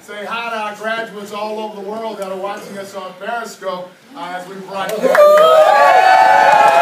say hi to our graduates all over the world that are watching us on Periscope uh, as we broadcast.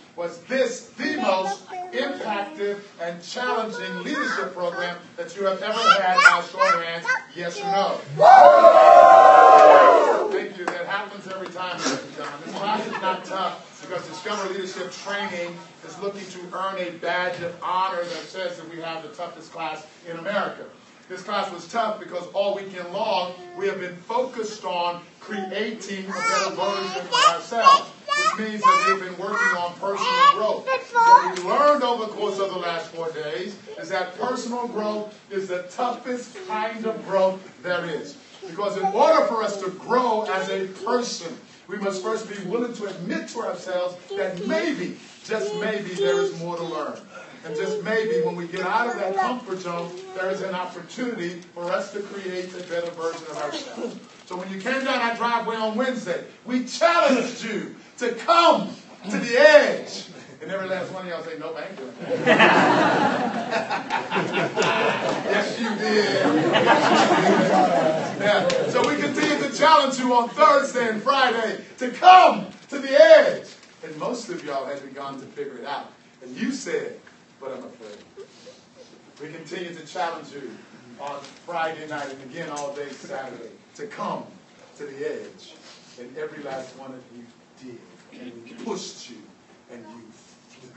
was this the most impactful and challenging leadership program that you have ever had? Of hands, yes or no? Thank you. That happens every time. This class is not tough because Discover Leadership Training is looking to earn a badge of honor that says that we have the toughest class in America. This class was tough because all weekend long we have been focused on creating a better version of ourselves, which means that we've been working on personal growth. What we learned over the course of the last four days is that personal growth is the toughest kind of growth there is. Because in order for us to grow as a person, we must first be willing to admit to ourselves that maybe, just maybe, there is more to learn. And just maybe when we get out of that comfort zone, there is an opportunity for us to create a better version of ourselves. So when you came down our driveway on Wednesday, we challenged you to come to the edge. And every last one of y'all say, no, I ain't doing that. yes, you did. yeah. So we continue to challenge you on Thursday and Friday to come to the edge. And most of y'all had begun to figure it out. And you said, but I'm afraid. We continue to challenge you on Friday night and again all day Saturday to come to the edge. And every last one of you did. And we pushed you and you flew.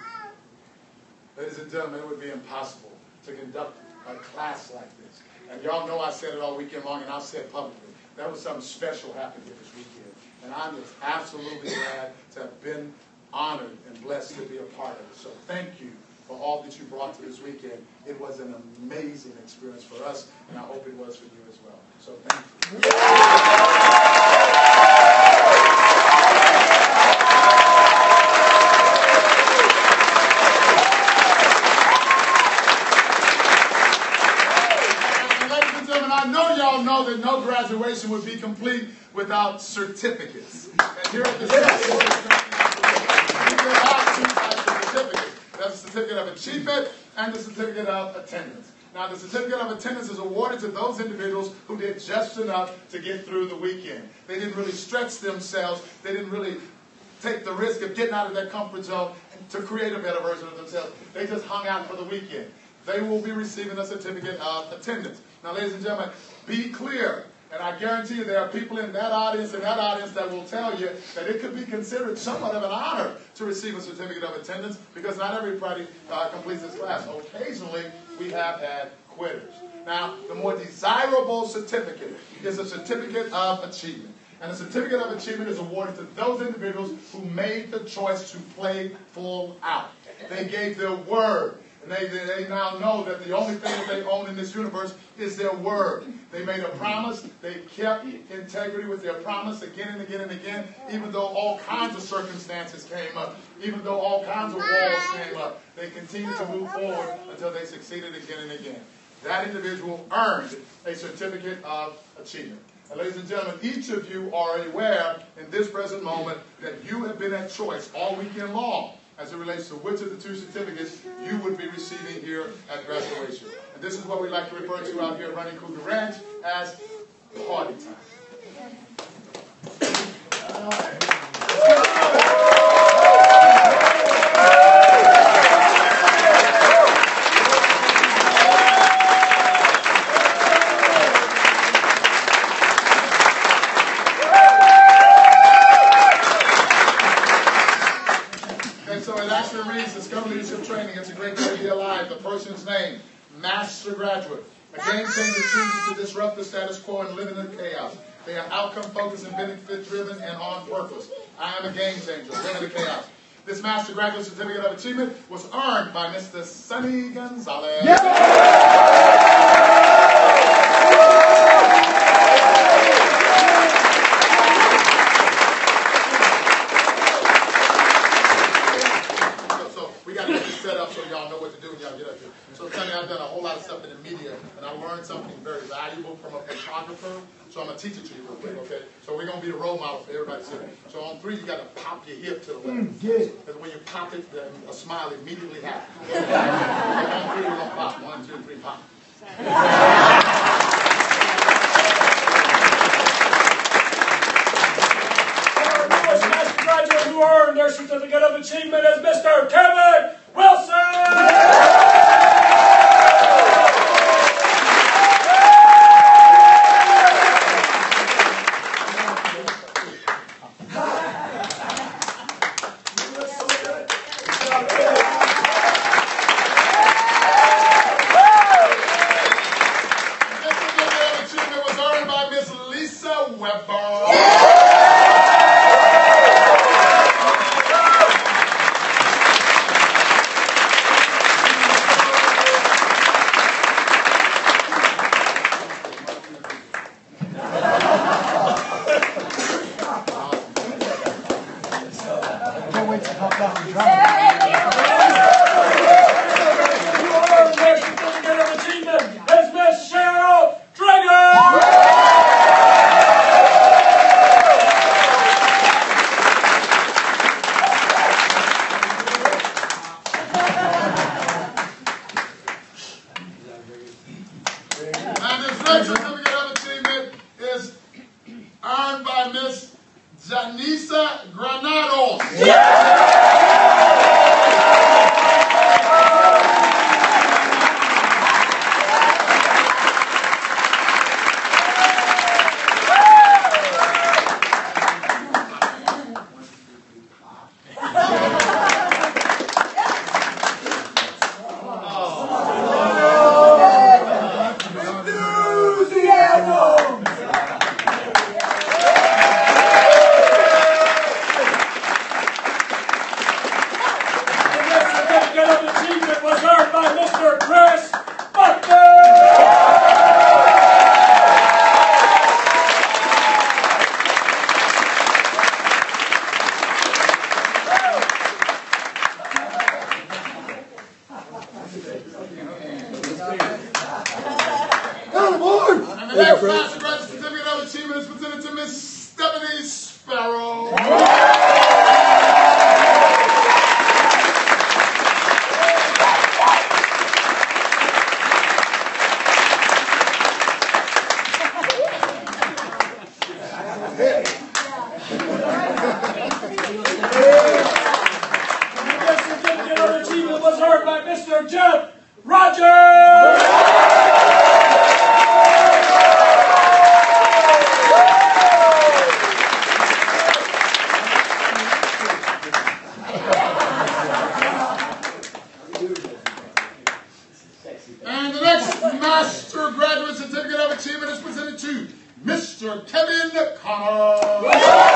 Ladies and gentlemen, it would be impossible to conduct a class like this. And y'all know I said it all weekend long and I'll say it publicly. That was something special happened here this weekend. And I'm just absolutely glad to have been honored and blessed to be a part of it. So thank you for all that you brought to this weekend. It was an amazing experience for us, and I hope it was for you as well. So thank you. Ladies and gentlemen, I know y'all know that no graduation would be complete without certificates. And here at the certificates. That's a certificate of achievement and the certificate of attendance. Now, the certificate of attendance is awarded to those individuals who did just enough to get through the weekend. They didn't really stretch themselves. They didn't really take the risk of getting out of their comfort zone to create a better version of themselves. They just hung out for the weekend. They will be receiving a certificate of attendance. Now, ladies and gentlemen, be clear. And I guarantee you there are people in that audience and that audience that will tell you that it could be considered somewhat of an honor to receive a certificate of attendance because not everybody uh, completes this class. Occasionally, we have had quitters. Now, the more desirable certificate is a certificate of achievement. And a certificate of achievement is awarded to those individuals who made the choice to play full out. They gave their word. And they, they now know that the only thing that they own in this universe is their word. They made a promise. They kept integrity with their promise again and again and again, even though all kinds of circumstances came up, even though all kinds of walls came up. They continued to move forward until they succeeded again and again. That individual earned a certificate of achievement. And ladies and gentlemen, each of you are aware in this present moment that you have been at choice all weekend long as it relates to which of the two certificates you would be receiving here at graduation. And this is what we like to refer to out here at Running Cougar Ranch as party time. And It's a great day to be alive. The person's name, Master Graduate. A game changer chooses to disrupt the status quo and live in the chaos. They are outcome focused and benefit driven and on purpose. I am a game changer, live in the chaos. This Master Graduate Certificate of Achievement was earned by Mr. Sonny Gonzalez. So, so we got to get this set up so y'all know what to do when y'all get up here. So, Sonny, I've done a whole lot of stuff in the media, and I learned something very valuable from a photographer. So I'm gonna teach it to you real quick, okay? So we're gonna be the role model for everybody sitting. So on three, you got to pop your hip to the left. Mm, because when you pop it, then a smile immediately happens. Okay? on three, we're gonna pop. One, two, three, pop. Our newest master graduate who earned their certificate of achievement is Mr. Kevin master graduate certificate of achievement is presented to Mr. Kevin Connor.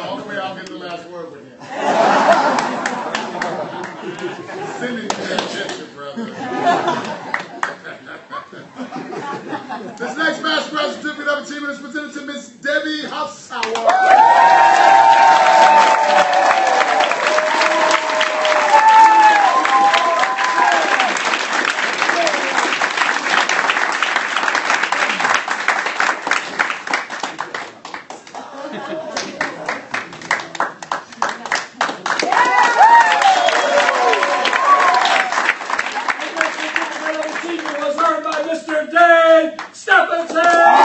the only way I'll get the last word with him. Send it to that gesture, brother. Mr. Dave Stephenson!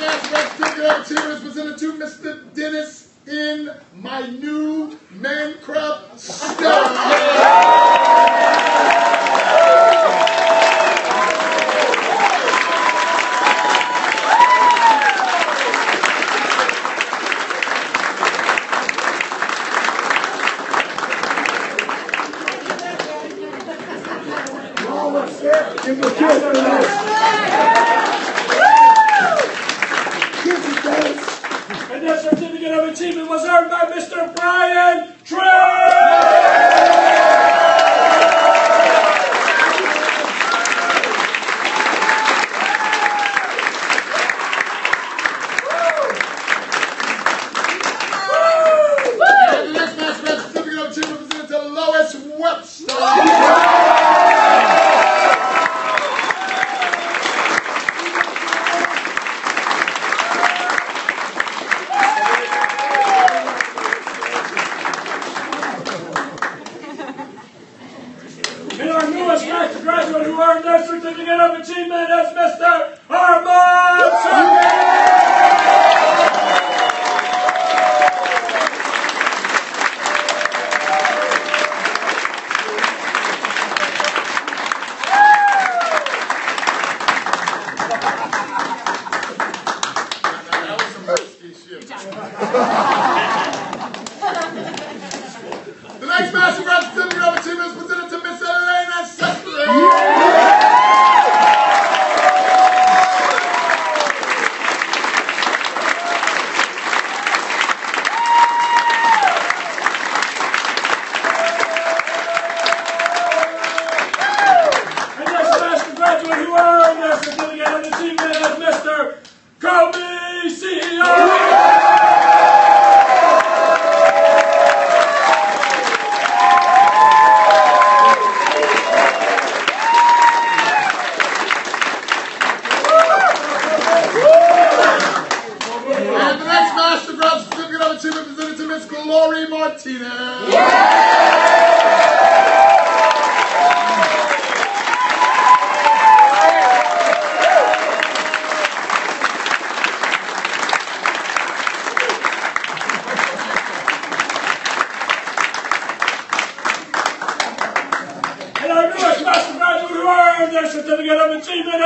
Last West Cook here is presented to Mr. Dennis in my new man Minecraft stuff.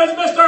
Is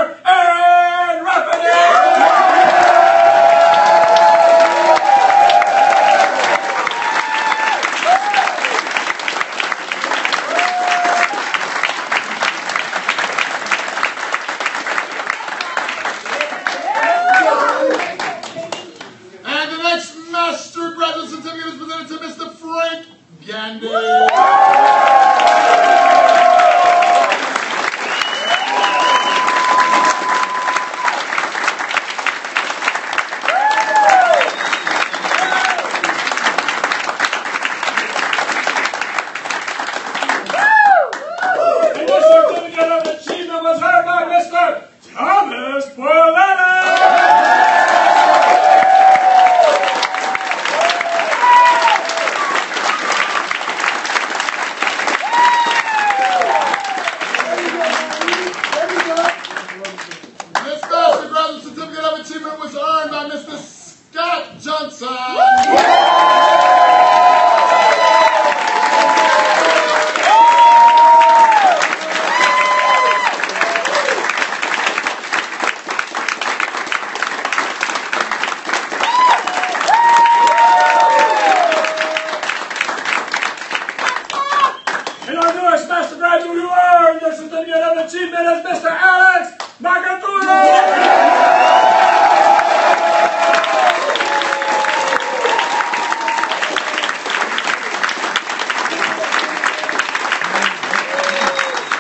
Scott